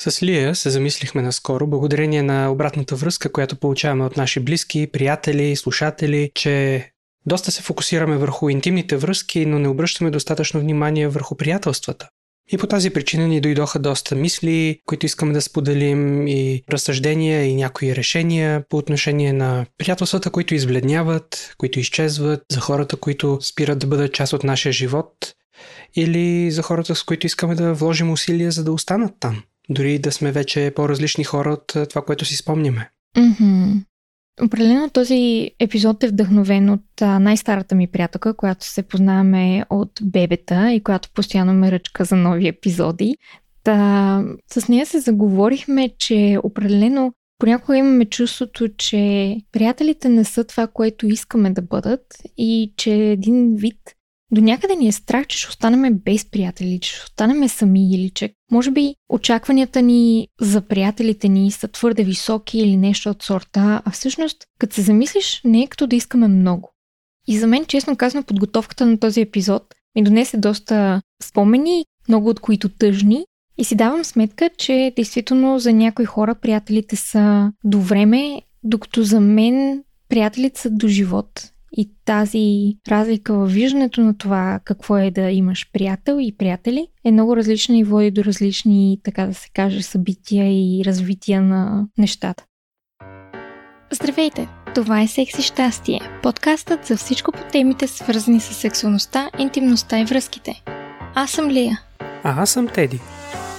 С Лия се замислихме наскоро, благодарение на обратната връзка, която получаваме от наши близки, приятели, слушатели, че доста се фокусираме върху интимните връзки, но не обръщаме достатъчно внимание върху приятелствата. И по тази причина ни дойдоха доста мисли, които искаме да споделим и разсъждения и някои решения по отношение на приятелствата, които избледняват, които изчезват, за хората, които спират да бъдат част от нашия живот или за хората, с които искаме да вложим усилия, за да останат там. Дори да сме вече по-различни хора от това, което си спомняме. Mm-hmm. Определено този епизод е вдъхновен от най-старата ми приятелка, която се познаваме от бебета и която постоянно ме ръчка за нови епизоди. Та, с нея се заговорихме, че определено понякога имаме чувството, че приятелите не са това, което искаме да бъдат и че един вид до някъде ни е страх, че ще останем без приятели, че ще останем сами или че може би очакванията ни за приятелите ни са твърде високи или нещо от сорта, а всъщност, като се замислиш, не е като да искаме много. И за мен, честно казано, подготовката на този епизод ми донесе доста спомени, много от които тъжни, и си давам сметка, че действително за някои хора приятелите са до време, докато за мен приятелите са до живот. И тази разлика във виждането на това какво е да имаш приятел и приятели е много различна и води до различни, така да се каже, събития и развития на нещата. Здравейте! Това е Секси Щастие, подкастът за всичко по темите свързани с сексуалността, интимността и връзките. Аз съм Лия. А аз съм Теди.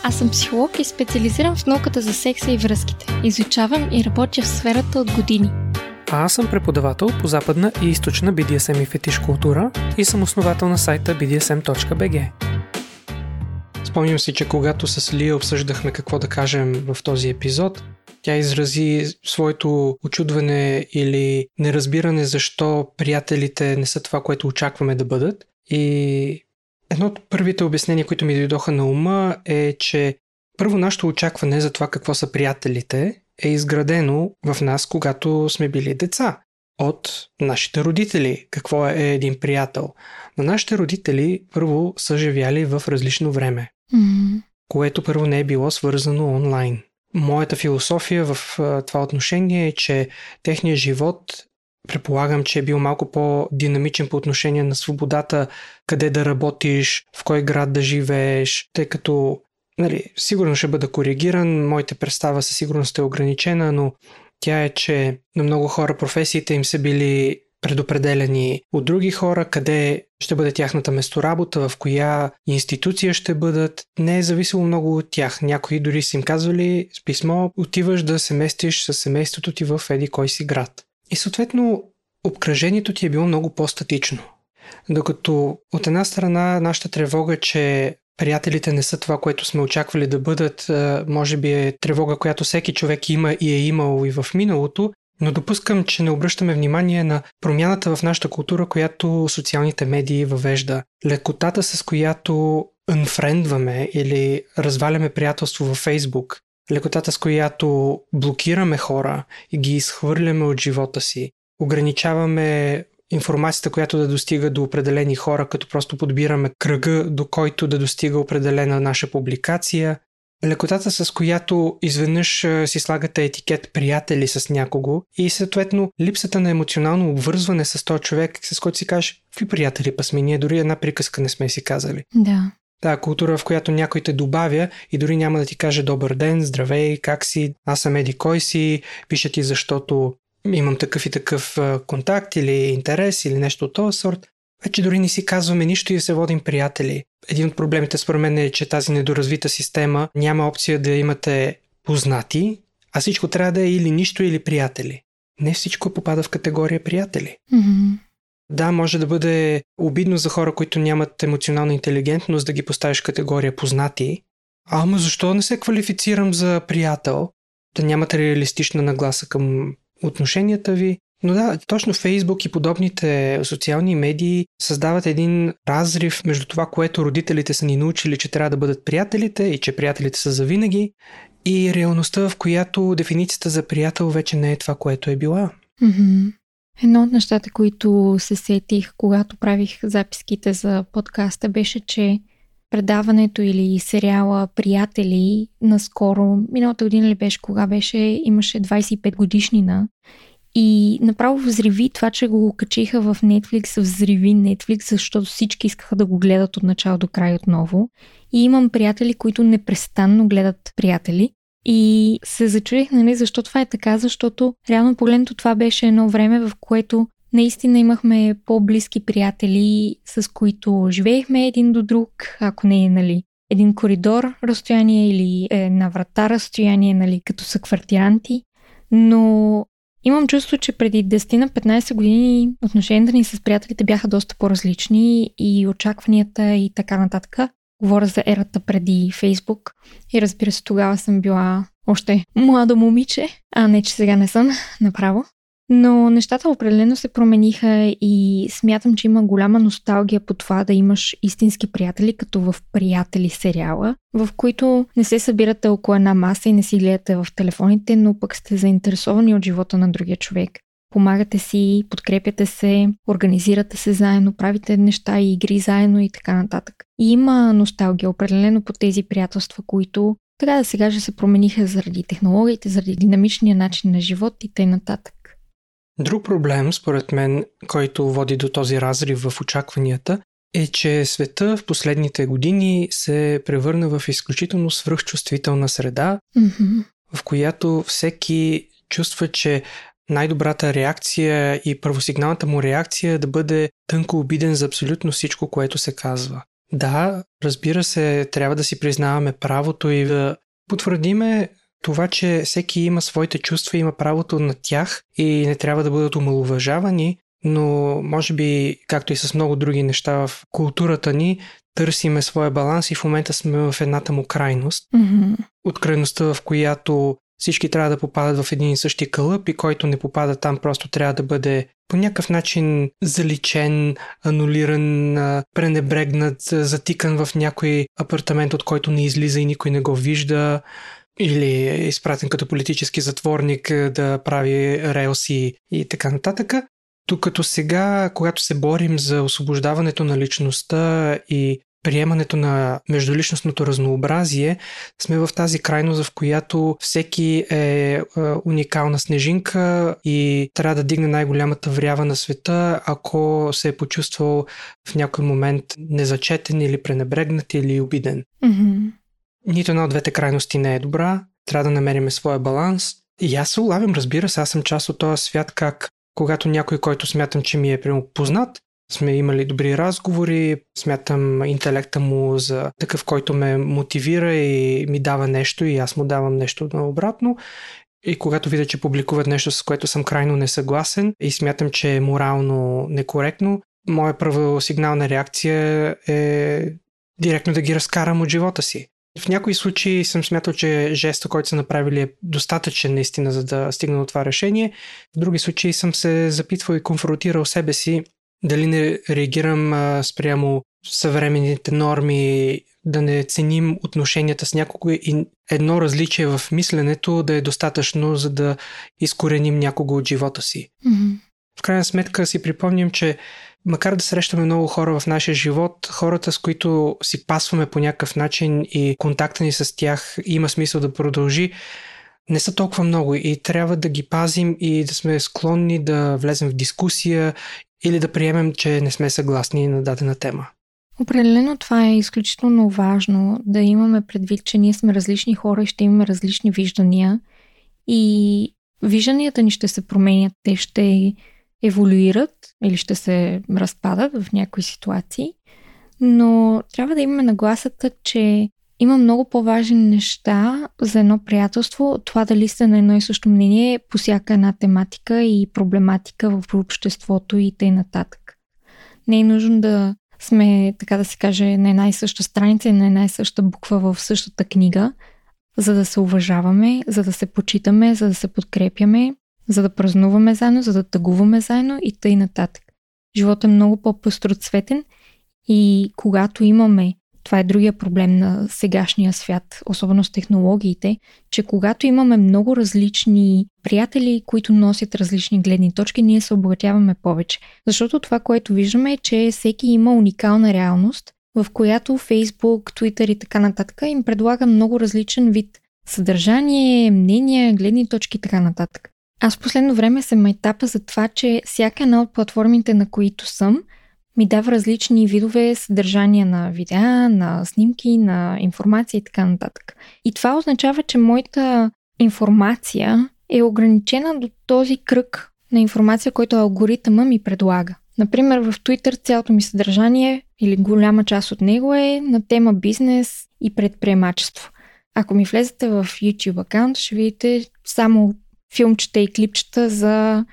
Аз съм психолог и специализирам в науката за секса и връзките. Изучавам и работя в сферата от години – а аз съм преподавател по западна и източна BDSM и фетиш култура и съм основател на сайта bdsm.bg. Спомням си, че когато с Лия обсъждахме какво да кажем в този епизод, тя изрази своето очудване или неразбиране защо приятелите не са това, което очакваме да бъдат. И едно от първите обяснения, които ми дойдоха на ума е, че първо нашето очакване за това какво са приятелите е изградено в нас, когато сме били деца. От нашите родители. Какво е един приятел? Но нашите родители първо са живяли в различно време, mm-hmm. което първо не е било свързано онлайн. Моята философия в това отношение е, че техният живот предполагам, че е бил малко по-динамичен по отношение на свободата, къде да работиш, в кой град да живееш, тъй като нали, сигурно ще бъда коригиран, моята представа със сигурност е ограничена, но тя е, че на много хора професиите им са били предопределени от други хора, къде ще бъде тяхната месторабота, в коя институция ще бъдат. Не е зависело много от тях. Някои дори са им казвали с писмо, отиваш да се местиш с семейството ти в еди кой си град. И съответно обкръжението ти е било много по-статично. Докато от една страна нашата тревога, че приятелите не са това, което сме очаквали да бъдат, може би е тревога, която всеки човек има и е имал и в миналото, но допускам, че не обръщаме внимание на промяната в нашата култура, която социалните медии въвежда. Лекотата, с която unfriendваме или разваляме приятелство във Фейсбук, лекотата, с която блокираме хора и ги изхвърляме от живота си, ограничаваме информацията, която да достига до определени хора, като просто подбираме кръга, до който да достига определена наша публикация. Лекотата, с която изведнъж си слагате етикет приятели с някого и съответно липсата на емоционално обвързване с този човек, с който си кажеш, какви приятели па сме, ние дори една приказка не сме си казали. Да. Да, култура, в която някой те добавя и дори няма да ти каже добър ден, здравей, как си, аз съм еди кой си, пиша ти защото имам такъв и такъв контакт или интерес или нещо от този сорт, вече дори не си казваме нищо и се водим приятели. Един от проблемите според мен е, че тази недоразвита система няма опция да имате познати, а всичко трябва да е или нищо, или приятели. Не всичко попада в категория приятели. Mm-hmm. Да, може да бъде обидно за хора, които нямат емоционална интелигентност да ги поставиш категория познати. Ама защо не се квалифицирам за приятел? Да нямате реалистична нагласа към отношенията ви. Но да, точно Фейсбук и подобните социални медии създават един разрив между това, което родителите са ни научили, че трябва да бъдат приятелите и че приятелите са завинаги, и реалността, в която дефиницията за приятел вече не е това, което е била. Mm-hmm. Едно от нещата, които се сетих, когато правих записките за подкаста, беше, че предаването или сериала Приятели наскоро, миналата година ли беше, кога беше, имаше 25 годишнина и направо взриви това, че го качиха в Netflix, взриви Netflix, защото всички искаха да го гледат от начало до край отново. И имам приятели, които непрестанно гледат приятели. И се зачудих, нали, защо това е така, защото реално погледнато това беше едно време, в което наистина имахме по-близки приятели, с които живеехме един до друг, ако не е, нали, един коридор разстояние или една врата разстояние, нали, като са квартиранти. Но Имам чувство, че преди 10 на 15 години отношенията ни с приятелите бяха доста по-различни и очакванията и така нататък. Говоря за ерата преди Фейсбук и разбира се, тогава съм била още младо момиче, а не, че сега не съм направо. Но нещата определено се промениха и смятам, че има голяма носталгия по това да имаш истински приятели, като в Приятели сериала, в които не се събирате около една маса и не си гледате в телефоните, но пък сте заинтересовани от живота на другия човек. Помагате си, подкрепяте се, организирате се заедно, правите неща и игри заедно и така нататък. И има носталгия определено по тези приятелства, които така да сега ще се промениха заради технологиите, заради динамичния начин на живот и т.н. Друг проблем, според мен, който води до този разрив в очакванията, е, че света в последните години се превърна в изключително свръхчувствителна среда, mm-hmm. в която всеки чувства, че най-добрата реакция и първосигналната му реакция е да бъде тънко обиден за абсолютно всичко, което се казва. Да, разбира се, трябва да си признаваме правото и да потвърдиме това, че всеки има своите чувства, има правото на тях и не трябва да бъдат омалуважавани, но може би, както и с много други неща в културата ни, търсиме своя баланс и в момента сме в едната му крайност. Mm-hmm. От крайността, в която всички трябва да попадат в един и същи кълъп и който не попада там просто трябва да бъде по някакъв начин заличен, анулиран, пренебрегнат, затикан в някой апартамент, от който не излиза и никой не го вижда или е изпратен като политически затворник е, да прави релси и така нататък. Тук като сега, когато се борим за освобождаването на личността и приемането на междуличностното разнообразие, сме в тази крайност, в която всеки е, е уникална снежинка и трябва да дигне най-голямата врява на света, ако се е почувствал в някой момент незачетен или пренебрегнат или обиден. Mm-hmm. Нито една от двете крайности не е добра, трябва да намерим своя баланс. И аз се улавям, разбира се, аз съм част от този свят, как когато някой, който смятам, че ми е прямо познат, сме имали добри разговори, смятам интелекта му за такъв, който ме мотивира и ми дава нещо и аз му давам нещо наобратно. И когато видя, че публикуват нещо, с което съм крайно несъгласен и смятам, че е морално некоректно, моя първосигнална реакция е директно да ги разкарам от живота си. В някои случаи съм смятал, че жеста, който са направили е достатъчен наистина, за да стигна до това решение. В други случаи съм се запитвал и конфронтирал себе си дали не реагирам а, спрямо съвременните норми, да не ценим отношенията с някого и едно различие в мисленето да е достатъчно, за да изкореним някого от живота си. Mm-hmm. В крайна сметка си припомням, че макар да срещаме много хора в нашия живот, хората с които си пасваме по някакъв начин и контакта ни с тях има смисъл да продължи, не са толкова много и трябва да ги пазим и да сме склонни да влезем в дискусия или да приемем, че не сме съгласни на дадена тема. Определено това е изключително важно да имаме предвид, че ние сме различни хора и ще имаме различни виждания и вижданията ни ще се променят, те ще еволюират или ще се разпадат в някои ситуации, но трябва да имаме нагласата, че има много по-важни неща за едно приятелство това дали сте на едно и също мнение по всяка една тематика и проблематика в обществото и т.н. Не е нужно да сме, така да се каже, на една и съща страница и на една и съща буква в същата книга, за да се уважаваме, за да се почитаме, за да се подкрепяме за да празнуваме заедно, за да тъгуваме заедно и тъй нататък. Животът е много по-пъстроцветен и когато имаме, това е другия проблем на сегашния свят, особено с технологиите, че когато имаме много различни приятели, които носят различни гледни точки, ние се обогатяваме повече. Защото това, което виждаме е, че всеки има уникална реалност в която Facebook, Twitter и така нататък им предлага много различен вид съдържание, мнения, гледни точки и така нататък. Аз последно време се майтапа за това, че всяка една от платформите, на които съм, ми дава различни видове съдържания на видеа, на снимки, на информация и така нататък. И това означава, че моята информация е ограничена до този кръг на информация, който алгоритъма ми предлага. Например, в Twitter цялото ми съдържание или голяма част от него е на тема бизнес и предприемачество. Ако ми влезете в YouTube аккаунт, ще видите само филмчета и клипчета за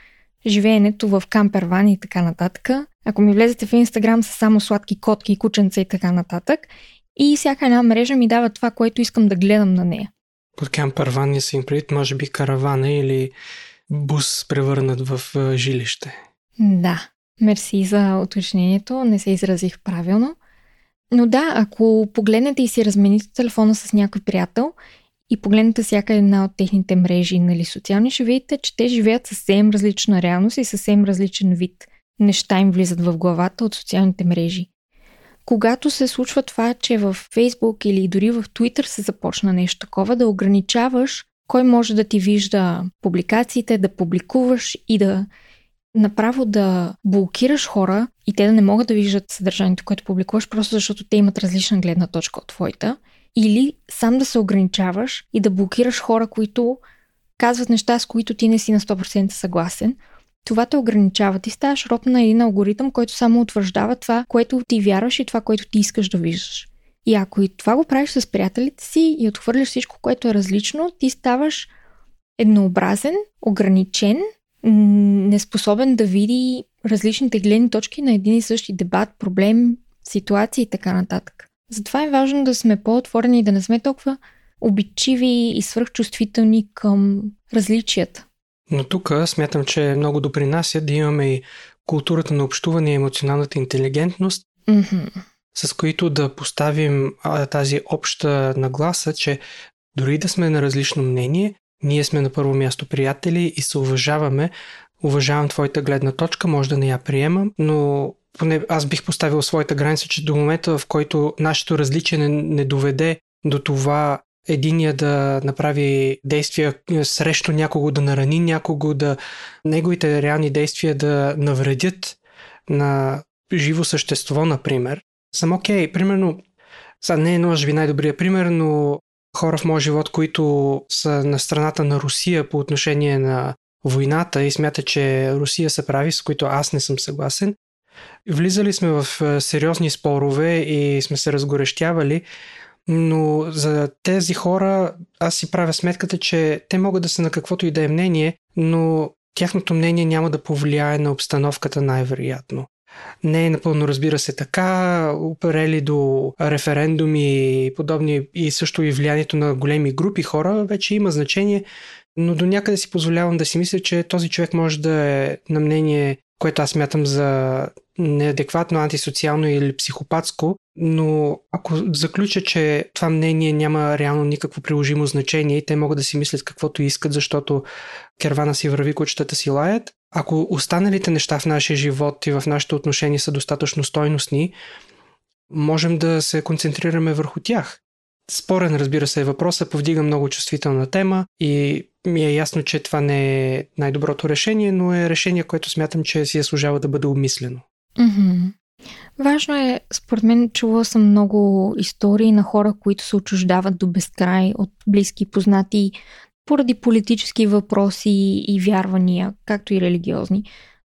живеенето в камперван и така нататък. Ако ми влезете в Инстаграм са само сладки котки и кученца и така нататък. И всяка една мрежа ми дава това, което искам да гледам на нея. Под камперван не са им предвид, може би каравана или бус превърнат в жилище. Да, мерси за уточнението, не се изразих правилно. Но да, ако погледнете и си размените телефона с някой приятел и погледнете всяка една от техните мрежи нали, социални, ще видите, че те живеят съвсем различна реалност и съвсем различен вид неща им влизат в главата от социалните мрежи. Когато се случва това, че в Facebook или дори в Twitter се започна нещо такова, да ограничаваш кой може да ти вижда публикациите, да публикуваш и да направо да блокираш хора и те да не могат да виждат съдържанието, което публикуваш, просто защото те имат различна гледна точка от твоята. Или сам да се ограничаваш и да блокираш хора, които казват неща, с които ти не си на 100% съгласен. Това те ограничава. Ти ставаш роб на един алгоритъм, който само утвърждава това, което ти вярваш и това, което ти искаш да виждаш. И ако и това го правиш с приятелите си и отхвърляш всичко, което е различно, ти ставаш еднообразен, ограничен, неспособен да види различните гледни точки на един и същи дебат, проблем, ситуация и така нататък. Затова е важно да сме по-отворени и да не сме толкова обичиви и свръхчувствителни към различията. Но тук смятам, че много допринася да имаме и културата на общуване и емоционалната интелигентност, mm-hmm. с които да поставим а, тази обща нагласа, че дори да сме на различно мнение, ние сме на първо място приятели и се уважаваме. Уважавам твоята гледна точка, може да не я приемам, но поне аз бих поставил своята граница, че до момента, в който нашето различие не, не доведе до това единия да направи действия срещу някого, да нарани някого, да неговите реални действия да навредят на живо същество, например. Съм окей, okay. примерно, сега не е може би най-добрия пример, но хора в моя живот, които са на страната на Русия по отношение на войната и смятат, че Русия се прави, с които аз не съм съгласен. Влизали сме в сериозни спорове и сме се разгорещявали, но за тези хора аз си правя сметката, че те могат да са на каквото и да е мнение, но тяхното мнение няма да повлияе на обстановката най-вероятно. Не е напълно, разбира се, така, оперели до референдуми и подобни и също и влиянието на големи групи хора вече има значение, но до някъде си позволявам да си мисля, че този човек може да е на мнение, което аз мятам за неадекватно, антисоциално или психопатско, но ако заключа, че това мнение няма реално никакво приложимо значение и те могат да си мислят каквото искат, защото кервана си върви, кучетата си лаят, ако останалите неща в нашия живот и в нашите отношения са достатъчно стойностни, можем да се концентрираме върху тях. Спорен, разбира се, е въпроса, повдига много чувствителна тема и ми е ясно, че това не е най-доброто решение, но е решение, което смятам, че си е служава да бъде обмислено. Mm-hmm. Важно е, според мен, чувала съм много истории на хора, които се отчуждават до безкрай от близки познати поради политически въпроси и вярвания, както и религиозни.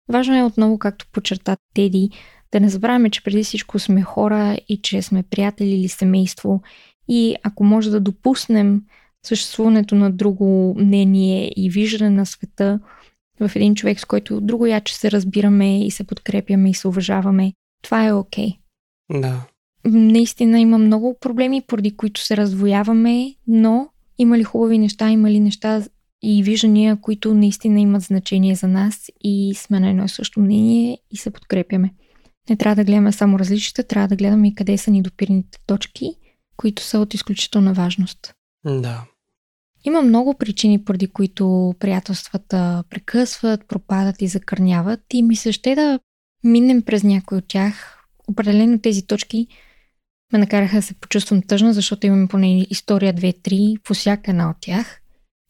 Важно е отново, както подчерта Теди, да не забравяме, че преди всичко сме хора и че сме приятели или семейство и ако може да допуснем съществуването на друго мнение и виждане на света в един човек, с който друго яче се разбираме и се подкрепяме и се уважаваме, това е окей. Okay. Да. Наистина има много проблеми, поради които се раздвояваме, но има ли хубави неща, има ли неща и виждания, които наистина имат значение за нас и сме на едно и също мнение и се подкрепяме. Не трябва да гледаме само различията, трябва да гледаме и къде са ни допирните точки, които са от изключителна важност. Да. Има много причини, поради които приятелствата прекъсват, пропадат и закърняват и ми се ще да минем през някой от тях. Определено тези точки ме накараха да се почувствам тъжна, защото имаме поне история 2-3 по всяка една от тях.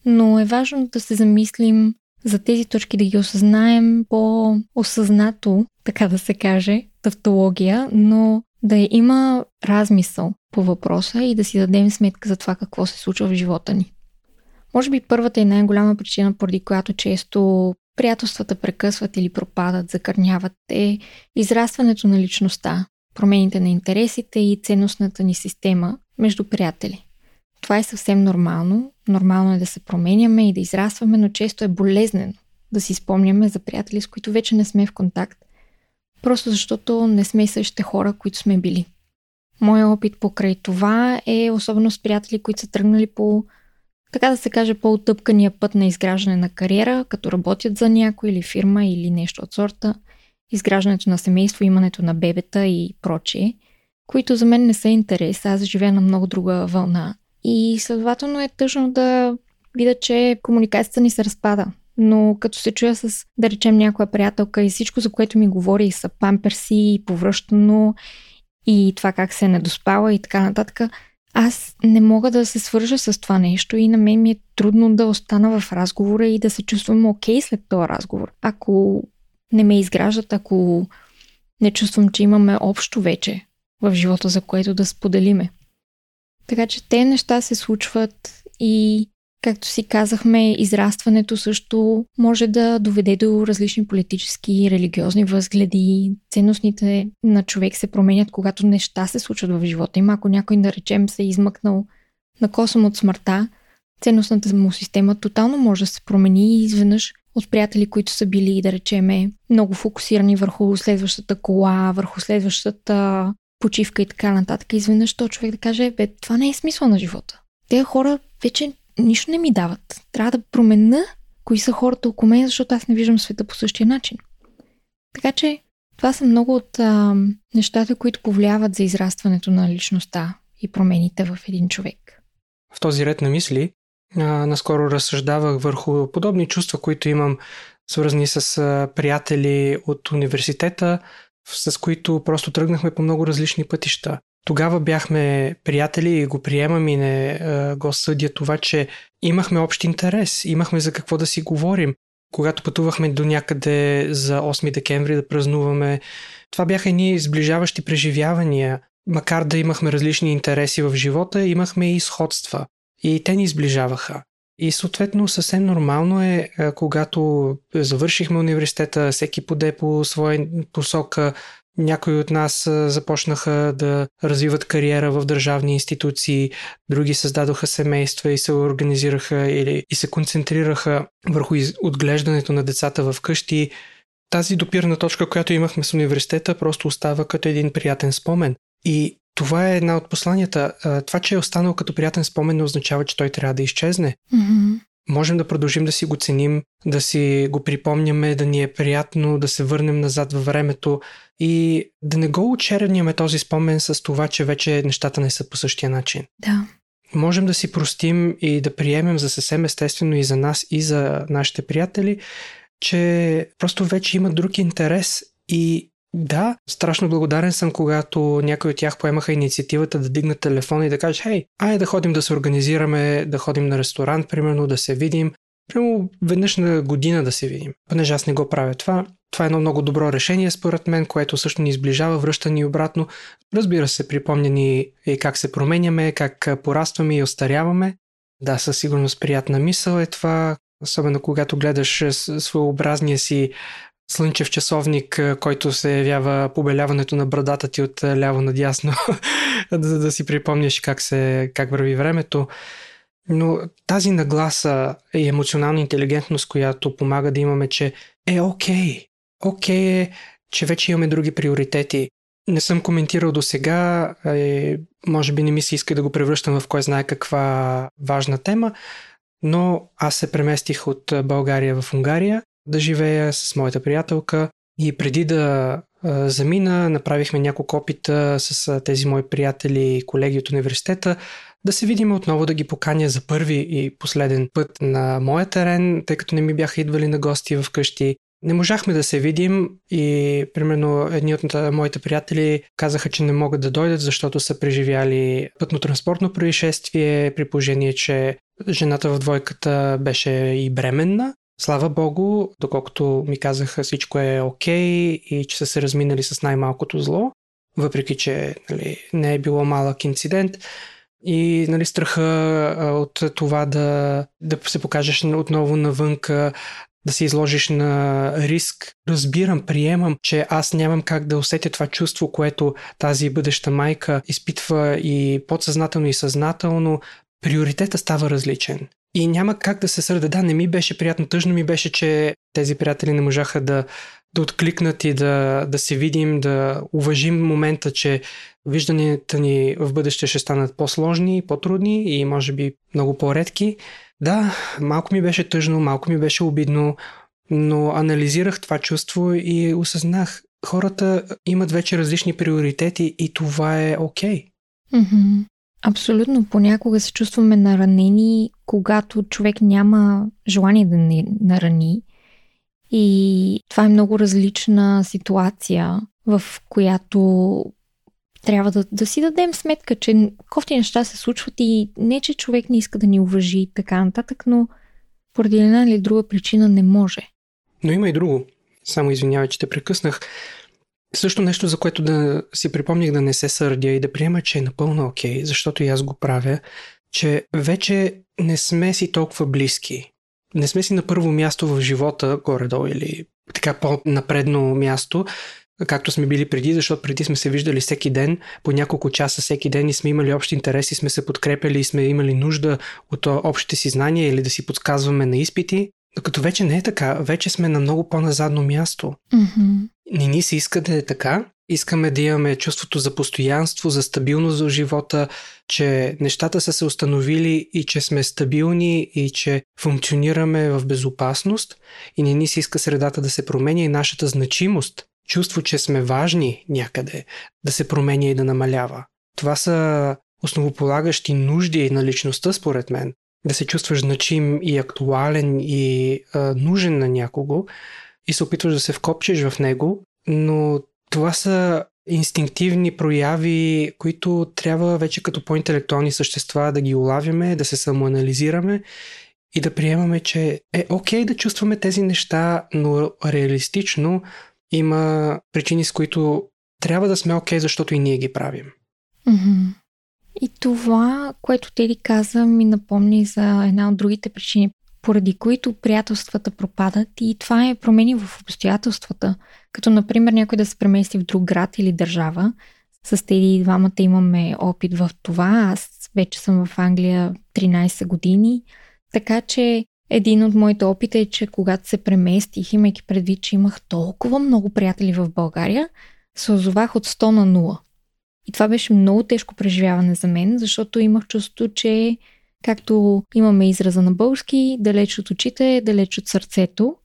Но е важно да се замислим за тези точки, да ги осъзнаем по-осъзнато, така да се каже, тавтология, но да има размисъл по въпроса и да си дадем сметка за това какво се случва в живота ни. Може би първата и най-голяма причина, поради която често приятелствата прекъсват или пропадат, закърняват е израстването на личността, промените на интересите и ценностната ни система между приятели. Това е съвсем нормално. Нормално е да се променяме и да израстваме, но често е болезнено да си спомняме за приятели, с които вече не сме в контакт, просто защото не сме и същите хора, които сме били. Моя опит покрай това е особено с приятели, които са тръгнали по, така да се каже, по-отъпкания път на изграждане на кариера, като работят за някой или фирма или нещо от сорта, изграждането на семейство, имането на бебета и прочие, които за мен не са интерес. Аз живея на много друга вълна. И следователно е тъжно да видя, че комуникацията ни се разпада. Но като се чуя с, да речем, някоя приятелка и всичко, за което ми говори, са памперси и повръщано и това как се е недоспала и така нататък, аз не мога да се свържа с това нещо и на мен ми е трудно да остана в разговора и да се чувствам окей след този разговор. Ако не ме изграждат, ако не чувствам, че имаме общо вече в живота, за което да споделиме. Така че те неща се случват и Както си казахме, израстването също може да доведе до различни политически и религиозни възгледи. Ценностните на човек се променят, когато неща се случват в живота им. Ако някой, да речем, се е измъкнал на косъм от смъртта, ценностната му система тотално може да се промени и изведнъж от приятели, които са били, да речеме, много фокусирани върху следващата кола, върху следващата почивка и така нататък. Изведнъж то човек да каже, бе, това не е смисъл на живота. Те хора вече нищо не ми дават. Трябва да променя кои са хората около мен, защото аз не виждам света по същия начин. Така че това са много от а, нещата, които повлияват за израстването на личността и промените в един човек. В този ред на мисли, а, наскоро разсъждавах върху подобни чувства, които имам, свързани с а, приятели от университета, с които просто тръгнахме по много различни пътища. Тогава бяхме приятели и го приемам и не а, го съдя това, че имахме общ интерес, имахме за какво да си говорим. Когато пътувахме до някъде за 8 декември да празнуваме, това бяха едни сближаващи преживявания. Макар да имахме различни интереси в живота, имахме и сходства. И те ни сближаваха. И съответно съвсем нормално е, когато завършихме университета, всеки поде по своя посока, някои от нас започнаха да развиват кариера в държавни институции, други създадоха семейства и се организираха или и се концентрираха върху отглеждането на децата в къщи. Тази допирна точка, която имахме с университета, просто остава като един приятен спомен. И това е една от посланията. Това, че е останал като приятен спомен, не означава, че той трябва да изчезне. Mm-hmm можем да продължим да си го ценим, да си го припомняме, да ни е приятно, да се върнем назад във времето и да не го очерняме този спомен с това, че вече нещата не са по същия начин. Да. Можем да си простим и да приемем за съвсем естествено и за нас, и за нашите приятели, че просто вече има друг интерес и да, страшно благодарен съм, когато някои от тях поемаха инициативата да дигнат телефона и да кажат, хей, айде да ходим да се организираме, да ходим на ресторант, примерно, да се видим, примерно веднъж на година да се видим. Понеже аз не го правя това, това е едно много добро решение, според мен, което също ни изближава, връща ни обратно. Разбира се, припомня ни и как се променяме, как порастваме и остаряваме. Да, със сигурност приятна мисъл е това, особено когато гледаш своеобразния си слънчев часовник, който се явява побеляването на брадата ти от ляво надясно, да, да си припомняш как, се, как върви времето. Но тази нагласа и емоционална интелигентност, която помага да имаме, че е окей. Окей е, че вече имаме други приоритети. Не съм коментирал до сега, е, може би не ми се иска да го превръщам в кой знае каква важна тема, но аз се преместих от България в Унгария да живея с моята приятелка и преди да замина, направихме няколко опита с тези мои приятели и колеги от университета да се видим отново да ги поканя за първи и последен път на моя терен, тъй като не ми бяха идвали на гости в къщи. не можахме да се видим и примерно едни от моите приятели казаха, че не могат да дойдат, защото са преживяли пътно-транспортно происшествие, при положение, че жената в двойката беше и бременна. Слава Богу, доколкото ми казаха всичко е окей okay и че са се разминали с най-малкото зло, въпреки че нали, не е било малък инцидент. И нали, страха от това да, да се покажеш отново навънка, да се изложиш на риск. Разбирам, приемам, че аз нямам как да усетя това чувство, което тази бъдеща майка изпитва и подсъзнателно и съзнателно. Приоритета става различен. И няма как да се сърда. Да, не ми беше приятно. Тъжно ми беше, че тези приятели не можаха да, да откликнат и да, да се видим, да уважим момента, че вижданията ни в бъдеще ще станат по-сложни, по-трудни и може би много по-редки. Да, малко ми беше тъжно, малко ми беше обидно, но анализирах това чувство и осъзнах, хората имат вече различни приоритети и това е окей. Okay. Mm-hmm. Абсолютно. Понякога се чувстваме наранени, когато човек няма желание да не нарани. И това е много различна ситуация, в която трябва да, да си дадем сметка, че кофти неща се случват и не, че човек не иска да ни уважи и така нататък, но поради една или друга причина не може. Но има и друго. Само извинявай, че те прекъснах. Също нещо, за което да си припомних да не се сърдя и да приема, че е напълно окей, okay, защото и аз го правя, че вече не сме си толкова близки. Не сме си на първо място в живота, горе-долу или така по-напредно място, както сме били преди, защото преди сме се виждали всеки ден, по няколко часа всеки ден и сме имали общи интереси, сме се подкрепили и сме имали нужда от общите си знания или да си подсказваме на изпити. Докато вече не е така, вече сме на много по-назадно място. Mm-hmm. Не ни се иска да е така. Искаме да имаме чувството за постоянство, за стабилност в живота, че нещата са се установили и че сме стабилни и че функционираме в безопасност и не ни се иска средата да се променя и нашата значимост чувство, че сме важни някъде, да се променя и да намалява. Това са основополагащи нужди на личността, според мен. Да се чувстваш значим и актуален и а, нужен на някого и се опитваш да се вкопчеш в него, но това са инстинктивни прояви, които трябва вече като по-интелектуални същества да ги улавяме, да се самоанализираме и да приемаме, че е окей okay да чувстваме тези неща, но реалистично има причини, с които трябва да сме окей, okay, защото и ние ги правим. Mm-hmm. И това, което Теди каза, ми напомни за една от другите причини, поради които приятелствата пропадат и това е промени в обстоятелствата. Като, например, някой да се премести в друг град или държава. С Теди двамата имаме опит в това. Аз вече съм в Англия 13 години. Така че един от моите опити е, че когато се преместих, имайки предвид, че имах толкова много приятели в България, се озовах от 100 на 0. И това беше много тежко преживяване за мен, защото имах чувство, че както имаме израза на български, далеч от очите, далеч от сърцето.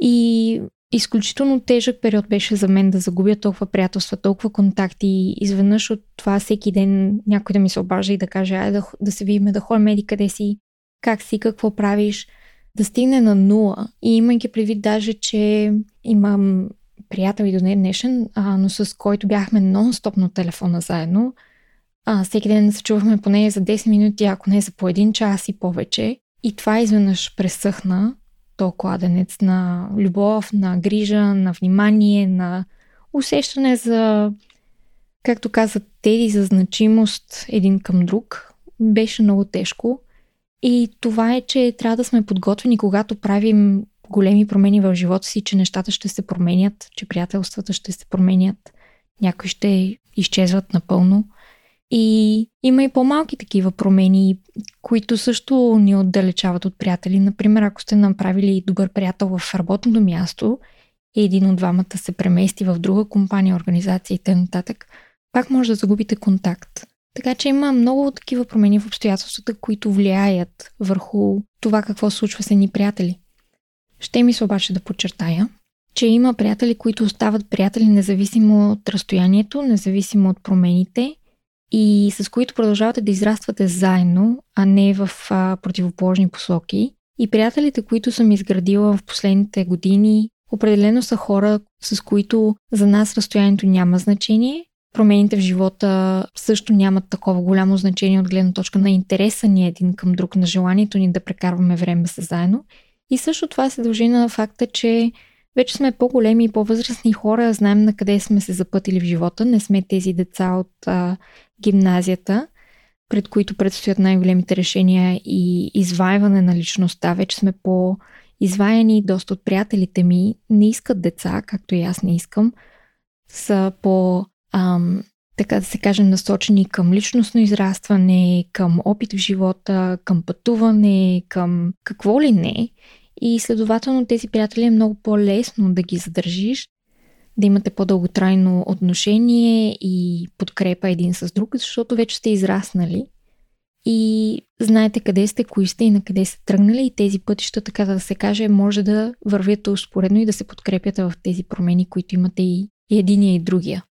И изключително тежък период беше за мен да загубя толкова приятелства, толкова контакти изведнъж от това всеки ден някой да ми се обажда и да каже, ай да, да се видим, да ходим еди къде си, как си, какво правиш – да стигне на нула. И имайки предвид даже, че имам приятел и до днес днешен, а, но с който бяхме нон-стоп на телефона заедно. А, всеки ден се чувахме поне за 10 минути, ако не за по един час и повече. И това изведнъж пресъхна, то кладенец на любов, на грижа, на внимание, на усещане за, както каза Теди, за значимост един към друг. Беше много тежко. И това е, че трябва да сме подготвени, когато правим големи промени в живота си, че нещата ще се променят, че приятелствата ще се променят, някои ще изчезват напълно. И има и по-малки такива промени, които също ни отдалечават от приятели. Например, ако сте направили добър приятел в работното място и един от двамата се премести в друга компания, организация и т.н., пак може да загубите контакт. Така че има много такива промени в обстоятелствата, които влияят върху това какво случва с едни приятели. Ще ми се обаче да подчертая, че има приятели, които остават приятели независимо от разстоянието, независимо от промените и с които продължавате да израствате заедно, а не в а, противоположни посоки. И приятелите, които съм изградила в последните години Определено са хора, с които за нас разстоянието няма значение. Промените в живота също нямат такова голямо значение от гледна точка на интереса ни един към друг, на желанието ни да прекарваме време се заедно. И също това се дължи на факта, че вече сме по-големи и по-възрастни хора, знаем на къде сме се запътили в живота, не сме тези деца от а, гимназията, пред които предстоят най-големите решения и извайване на личността. Вече сме по изваяни, доста от приятелите ми не искат деца, както и аз не искам, са по, ам, така да се каже, насочени към личностно израстване, към опит в живота, към пътуване, към какво ли не. И следователно тези приятели е много по-лесно да ги задържиш, да имате по-дълготрайно отношение и подкрепа един с друг, защото вече сте израснали и знаете къде сте, кои сте и на къде сте тръгнали и тези пътища, така да се каже, може да вървят успоредно и да се подкрепяте в тези промени, които имате и, и единия и другия.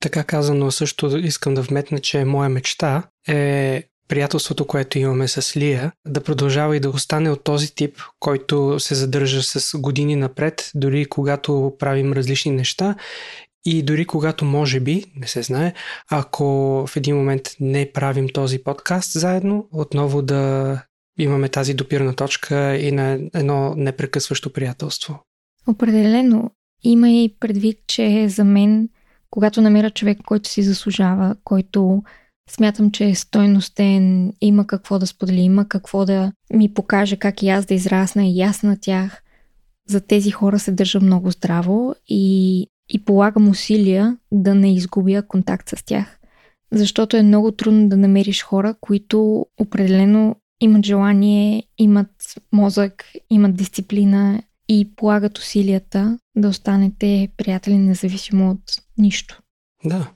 Така казано също искам да вметна, че моя мечта е приятелството, което имаме с Лия, да продължава и да остане от този тип, който се задържа с години напред, дори когато правим различни неща и дори когато може би, не се знае, ако в един момент не правим този подкаст заедно, отново да имаме тази допирна точка и на едно непрекъсващо приятелство. Определено. Има и предвид, че за мен, когато намеря човек, който си заслужава, който смятам, че е стойностен, има какво да сподели, има какво да ми покаже как и аз да израсна и аз на тях. За тези хора се държа много здраво и, и полагам усилия да не изгубя контакт с тях. Защото е много трудно да намериш хора, които определено имат желание, имат мозък, имат дисциплина и полагат усилията да останете приятели независимо от нищо. Да.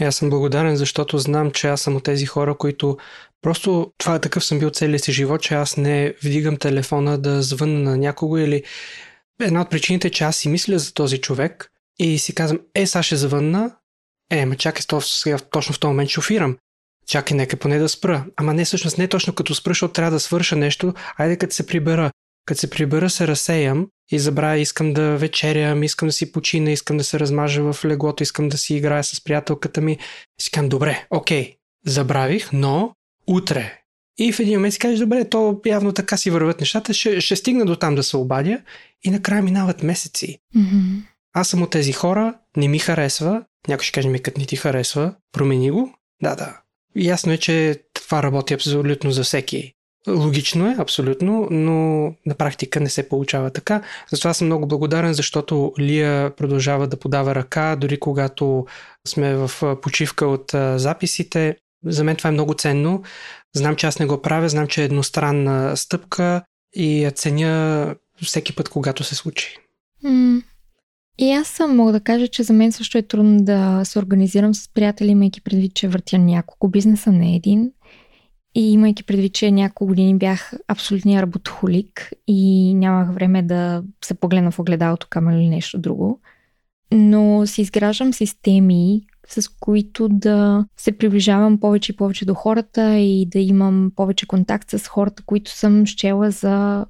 И аз съм благодарен, защото знам, че аз съм от тези хора, които просто това е такъв съм бил целия си живот, че аз не вдигам телефона да звънна на някого или една от причините, че аз си мисля за този човек и си казвам, е, сега ще звънна, е, ма чакай, сега точно в този момент шофирам. Чакай, нека поне да спра. Ама не, всъщност не точно като спра, защото трябва да свърша нещо, айде като се прибера. Като се прибера, се разсеям и забравя, искам да вечерям, искам да си почина, искам да се размажа в леглото, искам да си играя с приятелката ми. И си казвам, добре, окей, забравих, но утре. И в един момент си кажеш, добре, то явно така си върват нещата, ще, ще стигна до там да се обадя и накрая минават месеци. Mm-hmm. Аз съм от тези хора, не ми харесва, някой ще каже ми, като не ти харесва, промени го. Да, да. Ясно е, че това работи абсолютно за всеки. Логично е, абсолютно, но на практика не се получава така. Затова съм много благодарен, защото Лия продължава да подава ръка, дори когато сме в почивка от записите. За мен това е много ценно. Знам, че аз не го правя, знам, че е едностранна стъпка и я ценя всеки път, когато се случи. Mm. И аз съм мога да кажа, че за мен също е трудно да се организирам с приятели, имайки предвид, че въртя няколко бизнеса, не един. И имайки предвид, че няколко години бях абсолютния работохолик и нямах време да се погледна в огледалото към или нещо друго. Но си изграждам системи, с които да се приближавам повече и повече до хората и да имам повече контакт с хората, които съм щела за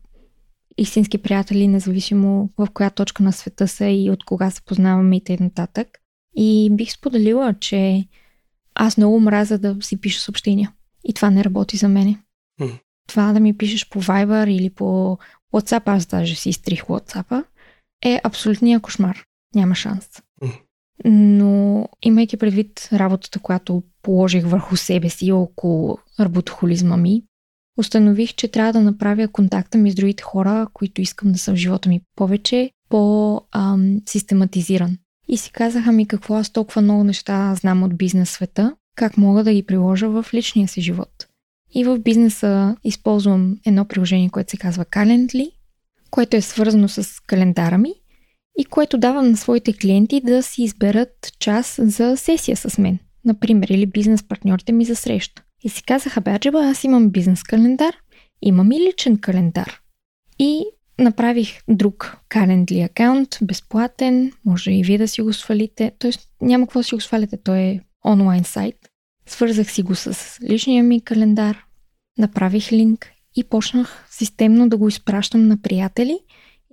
истински приятели, независимо в коя точка на света са и от кога се познаваме и т.н. И бих споделила, че аз много мраза да си пиша съобщения. И това не работи за мене. Mm. Това да ми пишеш по Viber или по WhatsApp, аз даже си изтрих WhatsApp, е абсолютния кошмар. Няма шанс. Mm. Но имайки предвид работата, която положих върху себе си и около работохолизма ми, установих, че трябва да направя контакта ми с другите хора, които искам да са в живота ми повече, по-систематизиран. И си казаха ми какво аз толкова много неща знам от бизнес света, как мога да ги приложа в личния си живот. И в бизнеса използвам едно приложение, което се казва Calendly, което е свързано с календара ми и което давам на своите клиенти да си изберат час за сесия с мен. Например, или бизнес партньорите ми за среща. И си казаха, Баджеба, аз имам бизнес календар, имам и личен календар. И направих друг Calendly акаунт, безплатен, може и вие да си го свалите. Тоест няма какво да си го сваляте, той е онлайн сайт. Свързах си го с личния ми календар, направих линк и почнах системно да го изпращам на приятели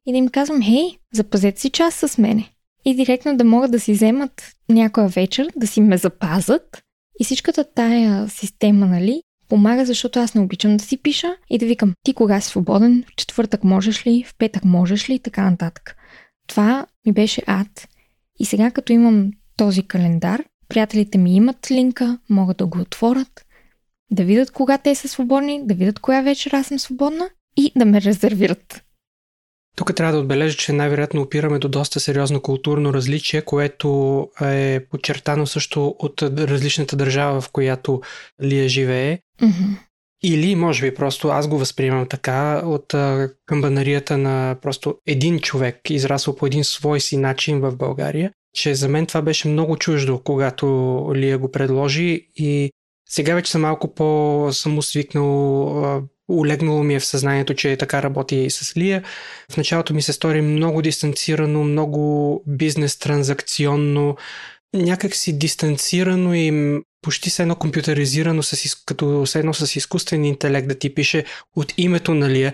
и да им казвам, хей, запазете си час с мене. И директно да могат да си вземат някоя вечер, да си ме запазат. И всичката тая система, нали, помага, защото аз не обичам да си пиша и да викам, ти кога си свободен, в четвъртък можеш ли, в петък можеш ли и така нататък. Това ми беше ад. И сега като имам този календар, приятелите ми имат линка, могат да го отворят, да видят кога те са свободни, да видят коя вечер аз съм свободна и да ме резервират. Тук трябва да отбележа, че най-вероятно опираме до доста сериозно културно различие, което е подчертано също от различната държава, в която Лия живее. Mm-hmm. Или, може би, просто аз го възприемам така от камбанарията на просто един човек, израсъл по един свой си начин в България, че за мен това беше много чуждо, когато Лия го предложи и сега вече съм малко по-съм свикнал, улегнало ми е в съзнанието, че така работи и с Лия. В началото ми се стори много дистанцирано, много бизнес транзакционно, някак си дистанцирано и почти се едно компютъризирано, с, като се едно с изкуствен интелект да ти пише от името на Лия.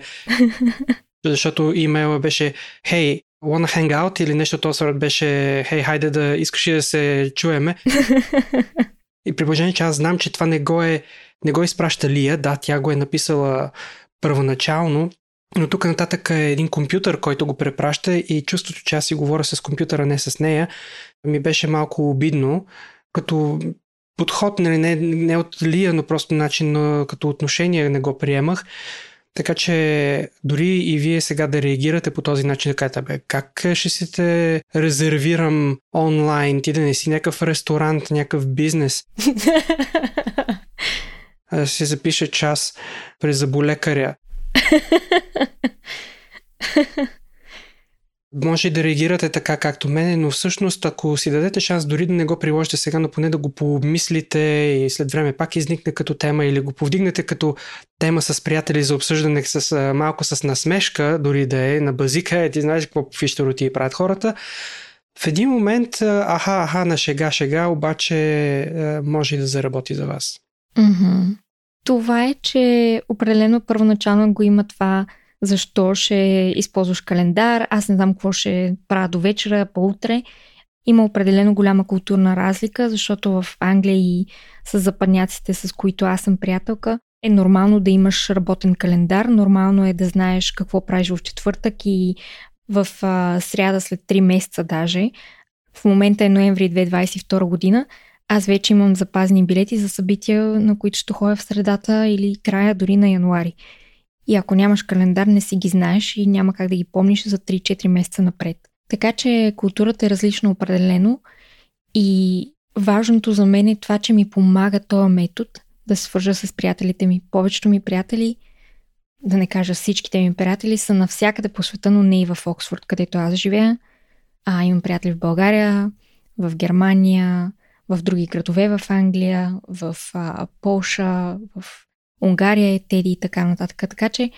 Защото имейла беше Hey, wanna hang out или нещо този сорт беше Hey, хайде да искаш да се чуеме. И при положение, че аз знам, че това не го е, не го изпраща Лия, да, тя го е написала първоначално, но тук нататък е един компютър, който го препраща и чувството, че аз си говоря с компютъра, не с нея, ми беше малко обидно, като подход, нали, не, не от Лия, но просто начин, като отношение не го приемах. Така че дори и вие сега да реагирате по този начин, да кажете, бе, как ще си те резервирам онлайн, ти да не си някакъв ресторант, някакъв бизнес. да си запиша час през заболекаря. може да реагирате така както мене, но всъщност ако си дадете шанс дори да не го приложите сега, но поне да го помислите и след време пак изникне като тема или го повдигнете като тема с приятели за обсъждане с малко с насмешка, дори да е на базика, е, ти знаеш какво фищероти правят хората, в един момент, аха, аха, на шега, шега, обаче може и да заработи за вас. Mm-hmm. Това е, че определено първоначално го има това защо ще използваш календар, аз не знам какво ще правя до вечера, по-утре. Има определено голяма културна разлика, защото в Англия и с западняците, с които аз съм приятелка, е нормално да имаш работен календар, нормално е да знаеш какво правиш в четвъртък и в а, сряда след 3 месеца даже. В момента е ноември 2022 година. Аз вече имам запазени билети за събития, на които ще ходя в средата или края дори на януари. И ако нямаш календар, не си ги знаеш и няма как да ги помниш за 3-4 месеца напред. Така че културата е различна определено и важното за мен е това, че ми помага този метод да се свържа с приятелите ми. Повечето ми приятели, да не кажа всичките ми приятели, са навсякъде по света, но не и в Оксфорд, където аз живея. А имам приятели в България, в Германия, в други градове в Англия, в а, Полша, в Унгария е Теди и така нататък. Така че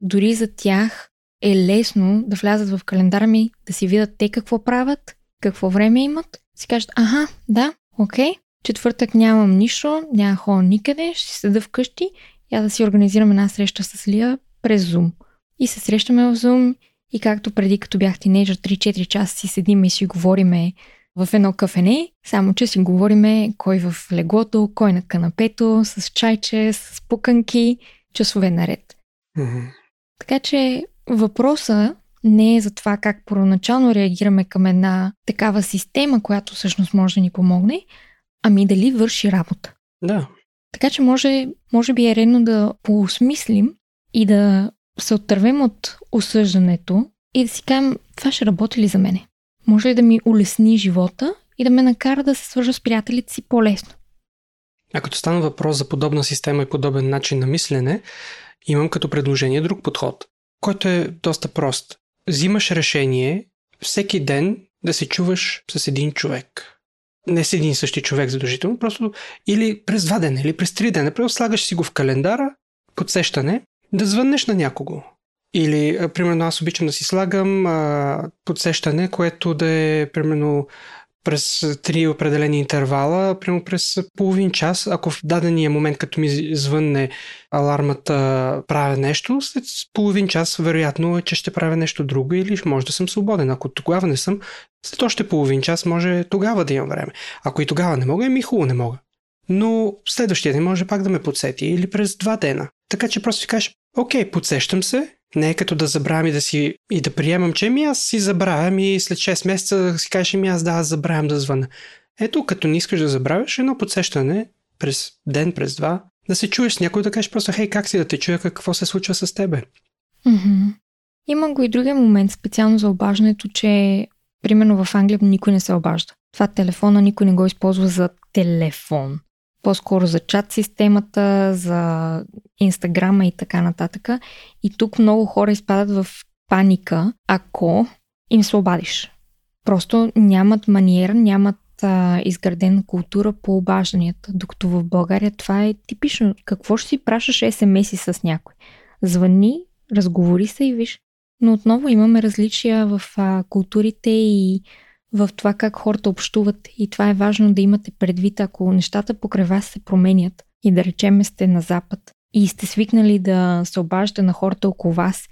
дори за тях е лесно да влязат в календара ми, да си видят те какво правят, какво време имат, си кажат, аха, да, окей, четвъртък нямам нищо, няма хора никъде, ще си седа вкъщи, я да си организирам една среща с Лия през Zoom. И се срещаме в Zoom и както преди, като бях тинейджър, 3-4 часа си седим и си говориме в едно кафене, само че си говориме кой в леглото, кой на канапето, с чайче, с пуканки, часове наред. Mm-hmm. Така че въпроса не е за това как първоначално реагираме към една такава система, която всъщност може да ни помогне, ами дали върши работа. Да. Така че може, може би е редно да поосмислим и да се отървем от осъждането и да си кажем, това ще работи ли за мене? Може ли да ми улесни живота и да ме накара да се свържа с приятелите си по-лесно. А като стана въпрос за подобна система и подобен начин на мислене, имам като предложение друг подход, който е доста прост. Взимаш решение всеки ден да се чуваш с един човек. Не с един същи човек задължително, просто или през два дена, или през три дена. Просто слагаш си го в календара, подсещане, да звъннеш на някого. Или, примерно, аз обичам да си слагам а, подсещане, което да е, примерно, през три определени интервала, прямо през половин час. Ако в дадения момент, като ми звънне алармата, правя нещо, след половин час вероятно е, че ще правя нещо друго или може да съм свободен. Ако тогава не съм, след още половин час може тогава да имам време. Ако и тогава не мога, ми хубаво не мога. Но следващия ден може пак да ме подсети или през два дена. Така че просто си кажеш, окей, подсещам се, не е като да забравям и да си и да приемам, че ми аз си забравям и след 6 месеца си кажеш ми аз да, аз забравям да звъна. Ето, като не искаш да забравяш, едно подсещане през ден, през два, да се чуеш с някой да кажеш просто, хей, как си да те чуя, какво се случва с тебе. Mm-hmm. Има го и другия момент, специално за обаждането, че примерно в Англия никой не се обажда. Това телефона никой не го използва за телефон по-скоро за чат системата, за Инстаграма и така нататък. И тук много хора изпадат в паника, ако им се обадиш. Просто нямат маниера, нямат а, изградена култура по обажданията, докато в България това е типично. Какво ще си пращаш СМС-и с някой? Звъни, разговори се и виж. Но отново имаме различия в а, културите и в това как хората общуват и това е важно да имате предвид, ако нещата покрай вас се променят и да речеме сте на запад и сте свикнали да се обаждате на хората около вас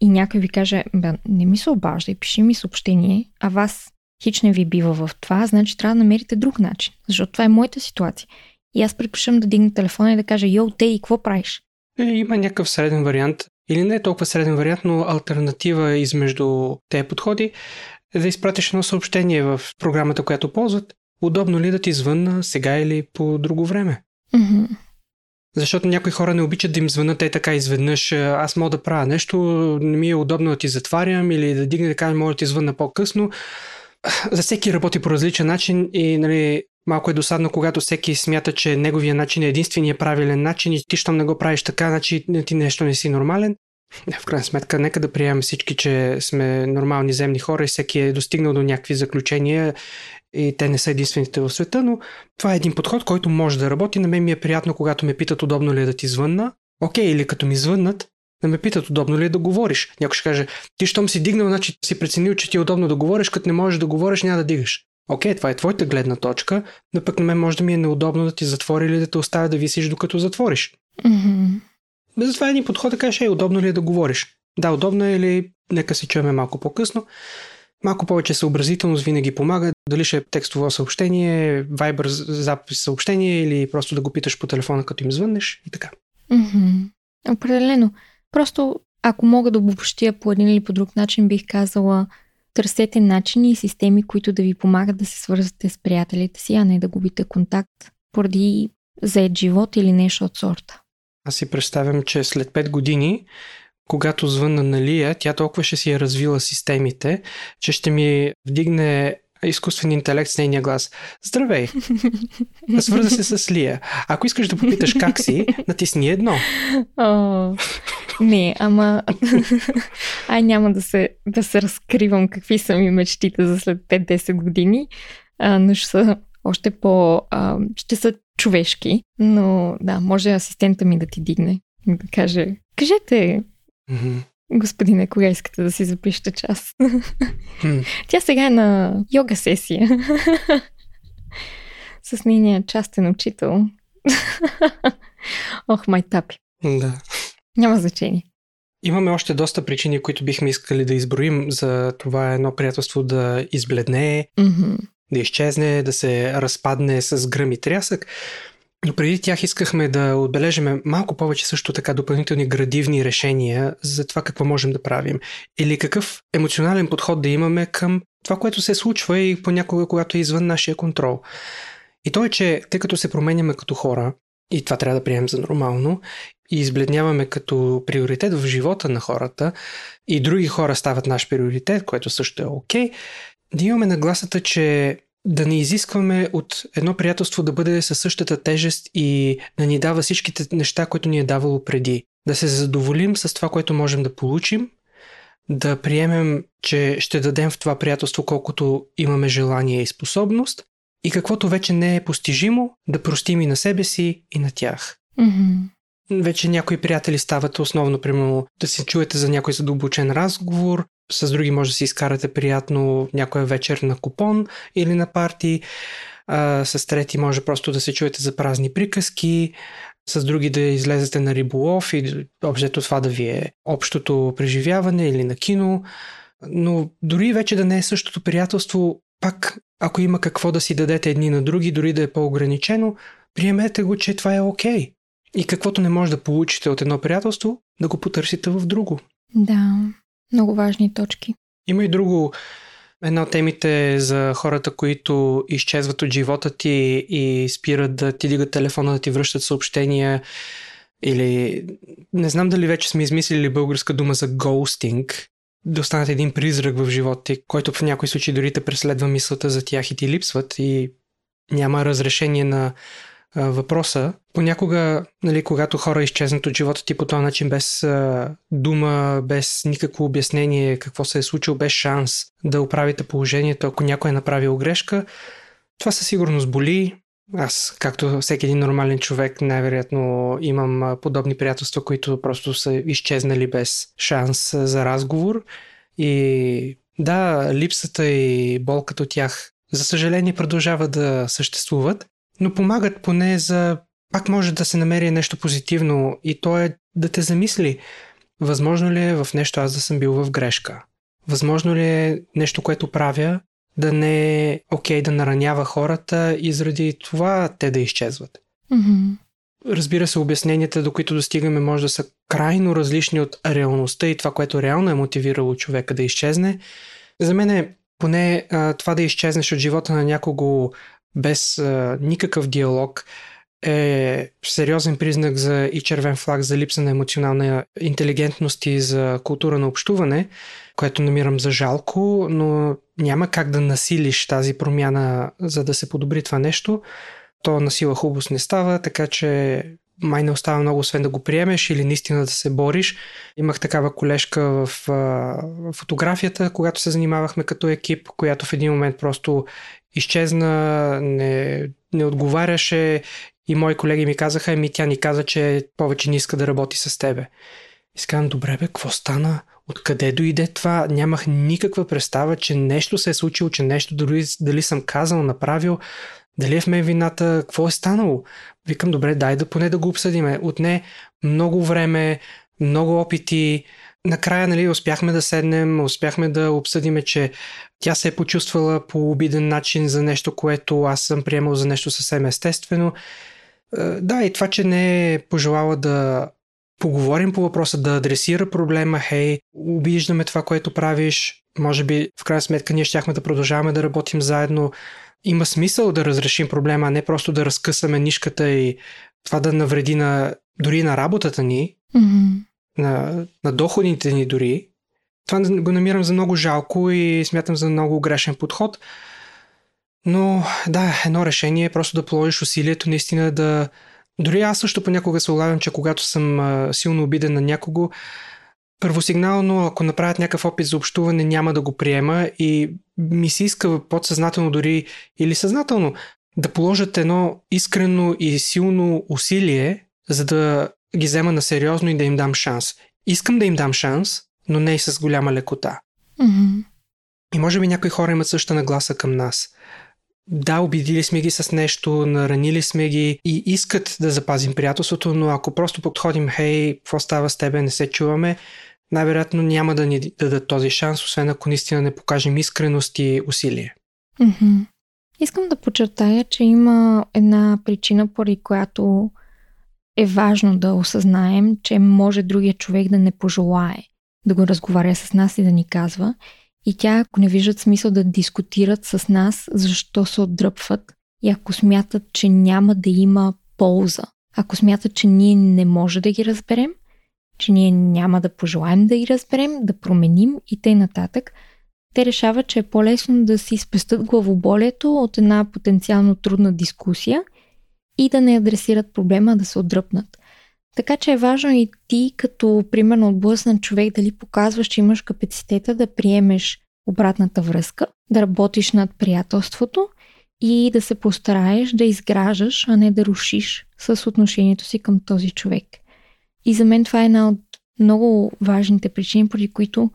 и някой ви каже, бе, не ми се обажда и пиши ми съобщение, а вас хич не ви бива в това, значи трябва да намерите друг начин, защото това е моята ситуация. И аз предпочитам да дигна телефона и да кажа, йоу, те и какво правиш? Е, има някакъв среден вариант, или не е толкова среден вариант, но альтернатива измежду тези подходи е да изпратиш едно съобщение в програмата, която ползват. Удобно ли да ти звънна сега или по друго време? Mm-hmm. Защото някои хора не обичат да им звънат те така изведнъж. Аз мога да правя нещо, не ми е удобно да ти затварям или да дигне да кажа, мога да ти звънна по-късно. За всеки работи по различен начин и нали, малко е досадно, когато всеки смята, че неговия начин е единствения правилен начин и ти, щом не го правиш така, значи ти нещо не си нормален. В крайна сметка, нека да приемем всички, че сме нормални земни хора и всеки е достигнал до някакви заключения и те не са единствените в света, но това е един подход, който може да работи. На мен ми е приятно, когато ме питат удобно ли е да ти звънна. Окей, или като ми звъннат, да ме питат удобно ли е да говориш. Някой ще каже, ти щом си дигнал, значи си преценил, че ти е удобно да говориш, като не можеш да говориш, няма да дигаш. Окей, това е твоята гледна точка, но пък на мен може да ми е неудобно да ти затвори или да те оставя да висиш докато затвориш. Mm-hmm. Затова е един подход да кажеш, е, удобно ли е да говориш? Да, удобно е или нека се чуеме малко по-късно. Малко повече съобразителност винаги помага. Дали ще е текстово съобщение, Viber запис съобщение или просто да го питаш по телефона, като им звъннеш и така. Mm-hmm. Определено. Просто ако мога да обобщя по един или по друг начин, бих казала търсете начини и системи, които да ви помагат да се свързвате с приятелите си, а не да губите контакт поради заед живот или нещо от сорта. Аз си представям, че след 5 години, когато звънна на Лия, тя толкова ще си е развила системите, че ще ми вдигне изкуствен интелект с нейния глас. Здравей! Свърза се с Лия. Ако искаш да попиташ как си, натисни едно. О, не, ама... Ай, няма да се, да се разкривам какви са ми мечтите за след 5-10 години, а, но ще са още по... А, ще са човешки, но да, може асистента ми да ти дигне и да каже, кажете, mm-hmm. господине, кога искате да си запишете час? Mm. Тя сега е на йога сесия с нейния частен учител. Ох, май тапи. Да. Няма значение. Имаме още доста причини, които бихме искали да изброим за това едно приятелство да избледне, mm-hmm да изчезне, да се разпадне с гръм и трясък. Но преди тях искахме да отбележим малко повече също така допълнителни градивни решения за това какво можем да правим. Или какъв емоционален подход да имаме към това, което се случва и понякога, когато е извън нашия контрол. И то е, че тъй като се променяме като хора, и това трябва да приемем за нормално, и избледняваме като приоритет в живота на хората, и други хора стават наш приоритет, което също е окей, okay, да имаме нагласата, че да не изискваме от едно приятелство да бъде със същата тежест и да ни дава всичките неща, които ни е давало преди. Да се задоволим с това, което можем да получим, да приемем, че ще дадем в това приятелство колкото имаме желание и способност и каквото вече не е постижимо, да простим и на себе си и на тях. Mm-hmm. Вече някои приятели стават основно, примерно, да се чуете за някой задълбочен разговор, с други може да си изкарате приятно някоя вечер на купон или на парти, с трети може просто да се чуете за празни приказки, с други да излезете на риболов и общо това да ви е общото преживяване или на кино. Но дори вече да не е същото приятелство, пак ако има какво да си дадете едни на други, дори да е по-ограничено, приемете го, че това е окей. Okay. И каквото не може да получите от едно приятелство, да го потърсите в друго. Да, много важни точки. Има и друго. Една от темите за хората, които изчезват от живота ти и спират да ти дигат телефона, да ти връщат съобщения или не знам дали вече сме измислили българска дума за ghosting, да останат един призрак в живота ти, който в някои случаи дори те преследва мисълта за тях и ти липсват и няма разрешение на въпроса. Понякога, нали, когато хора изчезнат от живота ти по този начин, без а, дума, без никакво обяснение какво се е случило, без шанс да оправите положението, ако някой е направил грешка, това със сигурност боли. Аз, както всеки един нормален човек, най-вероятно имам подобни приятелства, които просто са изчезнали без шанс за разговор. И да, липсата и болката от тях, за съжаление, продължава да съществуват но помагат поне за... Пак може да се намери нещо позитивно и то е да те замисли. Възможно ли е в нещо аз да съм бил в грешка? Възможно ли е нещо, което правя, да не е окей okay, да наранява хората и заради това те да изчезват? Mm-hmm. Разбира се, обясненията, до които достигаме, може да са крайно различни от реалността и това, което реално е мотивирало човека да изчезне. За мен е поне а, това да изчезнеш от живота на някого без а, никакъв диалог е сериозен признак за и червен флаг за липса на емоционална интелигентност и за култура на общуване, което намирам за жалко, но няма как да насилиш тази промяна, за да се подобри това нещо. То на сила хубост не става, така че май не остава много, освен да го приемеш или наистина да се бориш. Имах такава колежка в а, фотографията, когато се занимавахме като екип, която в един момент просто изчезна, не, не отговаряше и мои колеги ми казаха, еми тя ни каза, че повече не иска да работи с тебе. И казвам, добре бе, какво стана? Откъде дойде това? Нямах никаква представа, че нещо се е случило, че нещо дори дали съм казал, направил, дали е в мен вината, какво е станало? Викам, добре, дай да поне да го обсъдиме. Отне много време, много опити, накрая нали, успяхме да седнем, успяхме да обсъдиме, че тя се е почувствала по обиден начин за нещо, което аз съм приемал за нещо съвсем естествено. Е, да, и това, че не е пожелала да поговорим по въпроса, да адресира проблема, хей, обиждаме това, което правиш, може би в крайна сметка ние щяхме да продължаваме да работим заедно. Има смисъл да разрешим проблема, а не просто да разкъсаме нишката и това да навреди на, дори на работата ни. Mm-hmm на, на доходите ни дори. Това го намирам за много жалко и смятам за много грешен подход. Но да, едно решение е просто да положиш усилието наистина да... Дори аз също понякога се улавям, че когато съм а, силно обиден на някого, първосигнално, ако направят някакъв опит за общуване, няма да го приема и ми се иска подсъзнателно дори или съзнателно да положат едно искрено и силно усилие, за да ги взема на сериозно и да им дам шанс. Искам да им дам шанс, но не и с голяма лекота. Mm-hmm. И може би някои хора имат същата нагласа към нас. Да, обидили сме ги с нещо, наранили сме ги и искат да запазим приятелството, но ако просто подходим, хей, какво става с тебе, не се чуваме, най-вероятно няма да ни дадат този шанс, освен ако наистина не покажем искреност и усилие. Mm-hmm. Искам да подчертая, че има една причина, поради която е важно да осъзнаем, че може другия човек да не пожелае да го разговаря с нас и да ни казва. И тя, ако не виждат смисъл да дискутират с нас, защо се отдръпват и ако смятат, че няма да има полза, ако смятат, че ние не може да ги разберем, че ние няма да пожелаем да ги разберем, да променим и тъй нататък, те решават, че е по-лесно да си спестят главоболието от една потенциално трудна дискусия – и да не адресират проблема, да се отдръпнат. Така че е важно и ти, като примерно отблъснат човек, дали показваш, че имаш капацитета да приемеш обратната връзка, да работиш над приятелството и да се постараеш да изграждаш, а не да рушиш с отношението си към този човек. И за мен това е една от много важните причини, поради които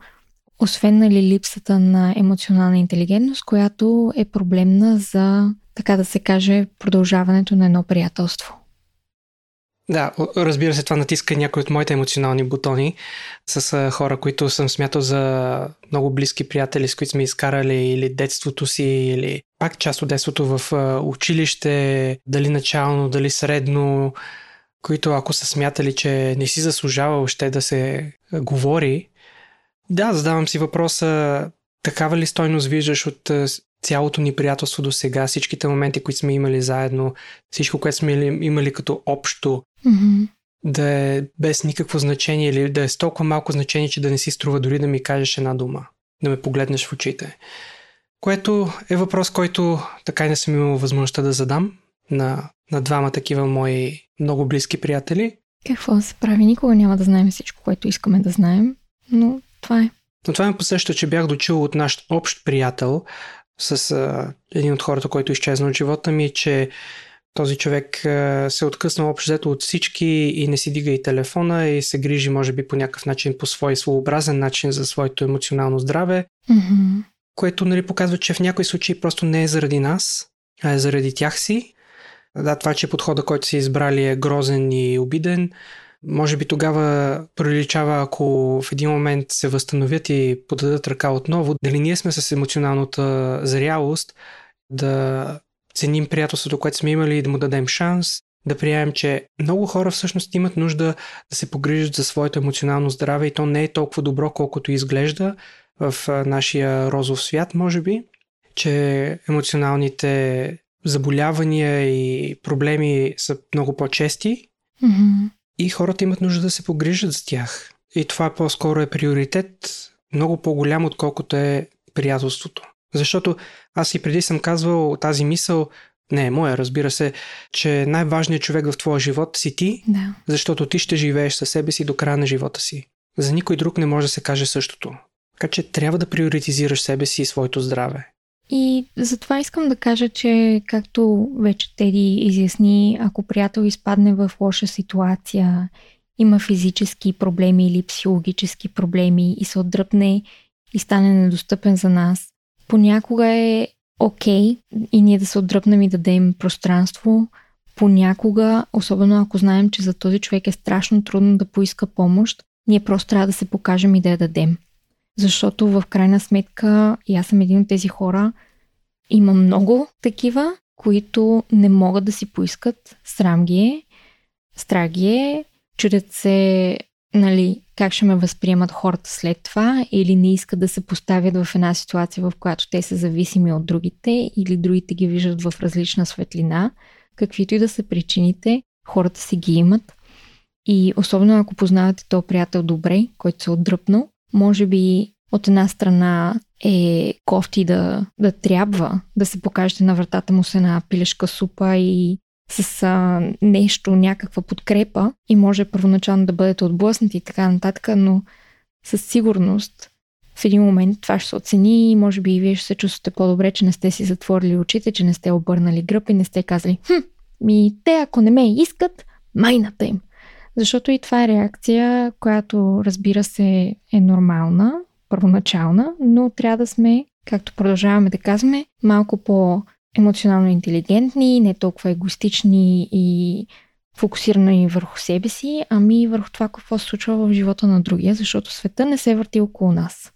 освен нали, липсата на емоционална интелигентност, която е проблемна за, така да се каже, продължаването на едно приятелство. Да, разбира се, това натиска някои от моите емоционални бутони с хора, които съм смятал за много близки приятели, с които сме изкарали или детството си, или пак част от детството в училище, дали начално, дали средно, които ако са смятали, че не си заслужава още да се говори. Да, задавам си въпроса, такава ли стойност виждаш от цялото ни приятелство до сега, всичките моменти, които сме имали заедно, всичко, което сме имали като общо, mm-hmm. да е без никакво значение или да е с толкова малко значение, че да не си струва дори да ми кажеш една дума, да ме погледнеш в очите. Което е въпрос, който така и не съм имал възможността да задам на, на двама такива мои много близки приятели. Какво се прави? Никога няма да знаем всичко, което искаме да знаем, но това е. Но това ме посеща, че бях дочил от наш общ приятел, с а, един от хората, който изчезна от живота ми, че този човек а, се е откъснал общо взето от всички и не си дига и телефона и се грижи, може би, по някакъв начин, по свой своеобразен начин за своето емоционално здраве, mm-hmm. което нали, показва, че в някои случаи просто не е заради нас, а е заради тях си. Да, това, че подхода, който си избрали е грозен и обиден, може би тогава приличава, ако в един момент се възстановят и подадат ръка отново, дали ние сме с емоционалната зрялост да ценим приятелството, което сме имали и да му дадем шанс, да приемем, че много хора всъщност имат нужда да се погрижат за своето емоционално здраве и то не е толкова добро, колкото изглежда в нашия розов свят, може би, че емоционалните заболявания и проблеми са много по-чести. Mm-hmm и хората имат нужда да се погрижат за тях. И това по-скоро е приоритет много по-голям, отколкото е приятелството. Защото аз и преди съм казвал тази мисъл, не е моя, разбира се, че най-важният човек в твоя живот си ти, да. защото ти ще живееш със себе си до края на живота си. За никой друг не може да се каже същото. Така че трябва да приоритизираш себе си и своето здраве. И затова искам да кажа, че както вече Теди изясни, ако приятел изпадне в лоша ситуация, има физически проблеми или психологически проблеми и се отдръпне и стане недостъпен за нас, понякога е окей okay, и ние да се отдръпнем и да дадем пространство. Понякога, особено ако знаем, че за този човек е страшно трудно да поиска помощ, ние просто трябва да се покажем и да я дадем. Защото в крайна сметка, и аз съм един от тези хора, има много такива, които не могат да си поискат, срам ги е, страх ги е, чудят се нали, как ще ме възприемат хората след това или не искат да се поставят в една ситуация, в която те са зависими от другите или другите ги виждат в различна светлина. Каквито и да са причините, хората си ги имат. И особено ако познавате този приятел добре, който се е отдръпнал, може би от една страна е кофти да, да трябва да се покажете на вратата му с една пилешка супа и с а, нещо, някаква подкрепа и може първоначално да бъдете отблъснати и така нататък, но със сигурност в един момент това ще се оцени и може би и вие ще се чувствате по-добре, че не сте си затворили очите, че не сте обърнали гръб и не сте казали хм, ми те ако не ме искат, майната им. Защото и това е реакция, която разбира се е нормална, първоначална, но трябва да сме, както продължаваме да казваме, малко по-емоционално интелигентни, не толкова егоистични и фокусирани върху себе си, ами и върху това какво се случва в живота на другия, защото света не се върти около нас.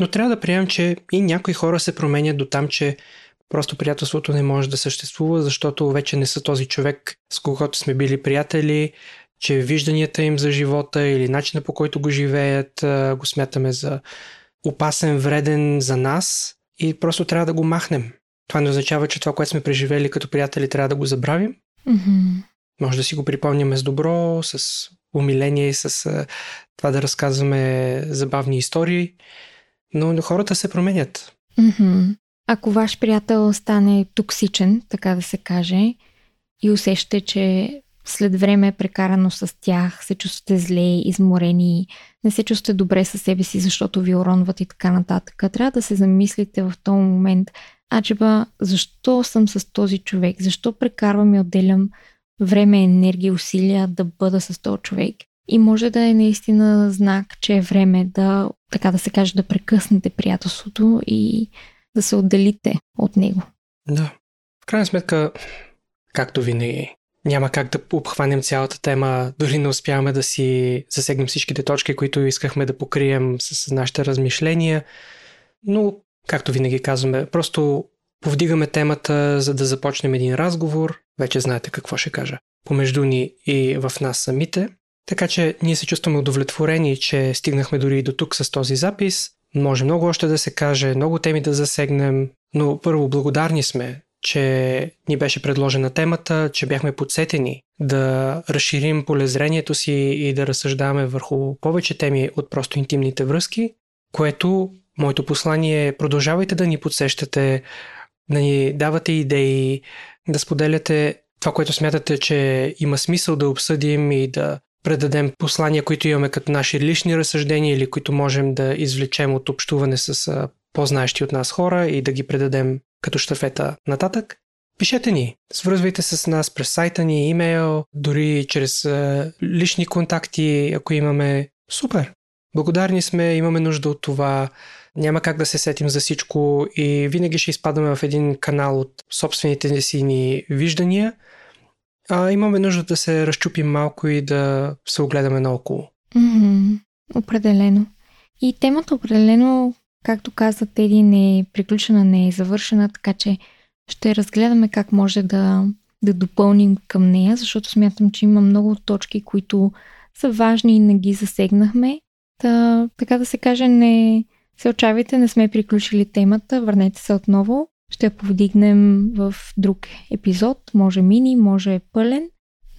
Но трябва да приемем, че и някои хора се променят до там, че просто приятелството не може да съществува, защото вече не са този човек, с когото сме били приятели, че вижданията им за живота или начина по който го живеят го смятаме за опасен, вреден за нас и просто трябва да го махнем. Това не означава, че това, което сме преживели като приятели, трябва да го забравим. Mm-hmm. Може да си го припомняме с добро, с умиление и с това да разказваме забавни истории, но хората се променят. Mm-hmm. Ако ваш приятел стане токсичен, така да се каже, и усещате, че след време прекарано с тях, се чувствате зле, изморени, не се чувствате добре със себе си, защото ви уронват и така нататък. Трябва да се замислите в този момент, аджеба, защо съм с този човек? Защо прекарвам и отделям време, енергия, усилия да бъда с този човек? и може да е наистина знак, че е време да, така да се каже, да прекъснете приятелството и да се отделите от него. Да. В крайна сметка, както винаги, няма как да обхванем цялата тема, дори не успяваме да си засегнем всичките точки, които искахме да покрием с нашите размишления. Но, както винаги казваме, просто повдигаме темата, за да започнем един разговор. Вече знаете какво ще кажа. Помежду ни и в нас самите. Така че ние се чувстваме удовлетворени, че стигнахме дори и до тук с този запис. Може много още да се каже, много теми да засегнем, но първо благодарни сме, че ни беше предложена темата, че бяхме подсетени да разширим полезрението си и да разсъждаваме върху повече теми от просто интимните връзки, което моето послание е продължавайте да ни подсещате, да ни давате идеи, да споделяте това, което смятате, че има смисъл да обсъдим и да предадем послания, които имаме като наши лични разсъждения или които можем да извлечем от общуване с по-знаещи от нас хора и да ги предадем като штафета нататък. Пишете ни, свързвайте се с нас през сайта ни, имейл, дори чрез лични контакти, ако имаме. Супер! Благодарни сме, имаме нужда от това. Няма как да се сетим за всичко и винаги ще изпадаме в един канал от собствените си ни виждания – а, имаме нужда да се разчупим малко и да се огледаме наоколо. Mm-hmm. Определено. И темата определено, както каза Теди, не е приключена, не е завършена, така че ще разгледаме как може да, да допълним към нея, защото смятам, че има много точки, които са важни и не ги засегнахме. Та, така да се каже, не се очавайте, не сме приключили темата, върнете се отново ще я повдигнем в друг епизод. Може мини, може пълен.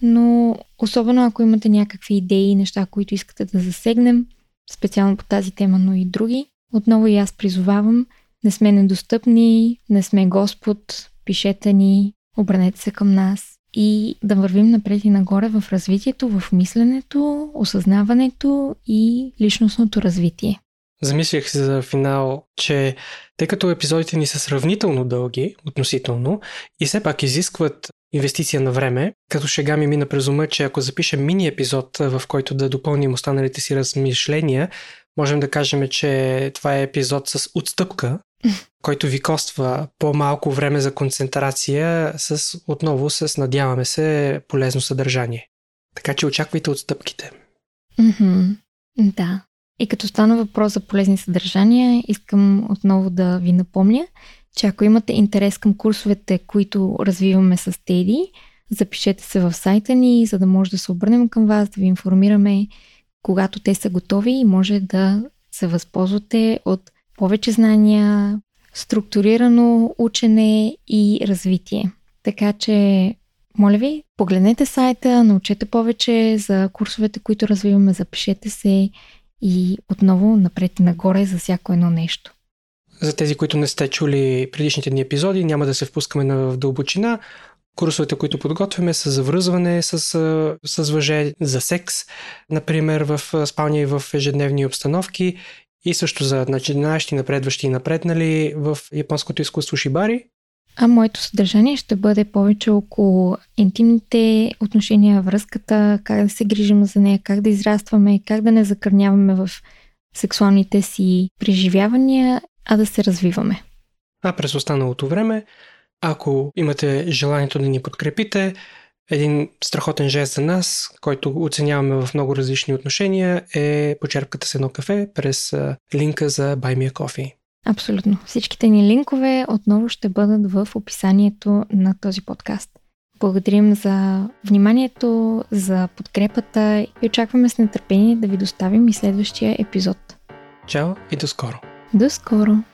Но особено ако имате някакви идеи и неща, които искате да засегнем, специално по тази тема, но и други, отново и аз призовавам. Не сме недостъпни, не сме Господ, пишете ни, обранете се към нас и да вървим напред и нагоре в развитието, в мисленето, осъзнаването и личностното развитие. Замислях се за финал, че тъй като епизодите ни са сравнително дълги, относително, и все пак изискват инвестиция на време, като шега ми мина през ума, че ако запишем мини епизод, в който да допълним останалите си размишления, можем да кажем, че това е епизод с отстъпка, който ви коства по-малко време за концентрация с отново с, надяваме се, полезно съдържание. Така че очаквайте отстъпките. Mm-hmm. Да. И като стана въпрос за полезни съдържания, искам отново да ви напомня, че ако имате интерес към курсовете, които развиваме с Теди, запишете се в сайта ни, за да може да се обърнем към вас, да ви информираме, когато те са готови и може да се възползвате от повече знания, структурирано учене и развитие. Така че, моля ви, погледнете сайта, научете повече за курсовете, които развиваме, запишете се и отново напред и нагоре за всяко едно нещо. За тези, които не сте чули предишните ни епизоди, няма да се впускаме в дълбочина. Курсовете, които подготвяме са за връзване с, с въже, за секс, например в спалня и в ежедневни обстановки и също за начинаещи, напредващи и напреднали в японското изкуство шибари. А моето съдържание ще бъде повече около интимните отношения, връзката, как да се грижим за нея, как да израстваме, как да не закърняваме в сексуалните си преживявания, а да се развиваме. А през останалото време, ако имате желанието да ни подкрепите, един страхотен жест за нас, който оценяваме в много различни отношения, е почерпката с едно кафе през линка за Buy Me a Coffee. Абсолютно. Всичките ни линкове отново ще бъдат в описанието на този подкаст. Благодарим за вниманието, за подкрепата и очакваме с нетърпение да ви доставим и следващия епизод. Чао и до скоро! До скоро!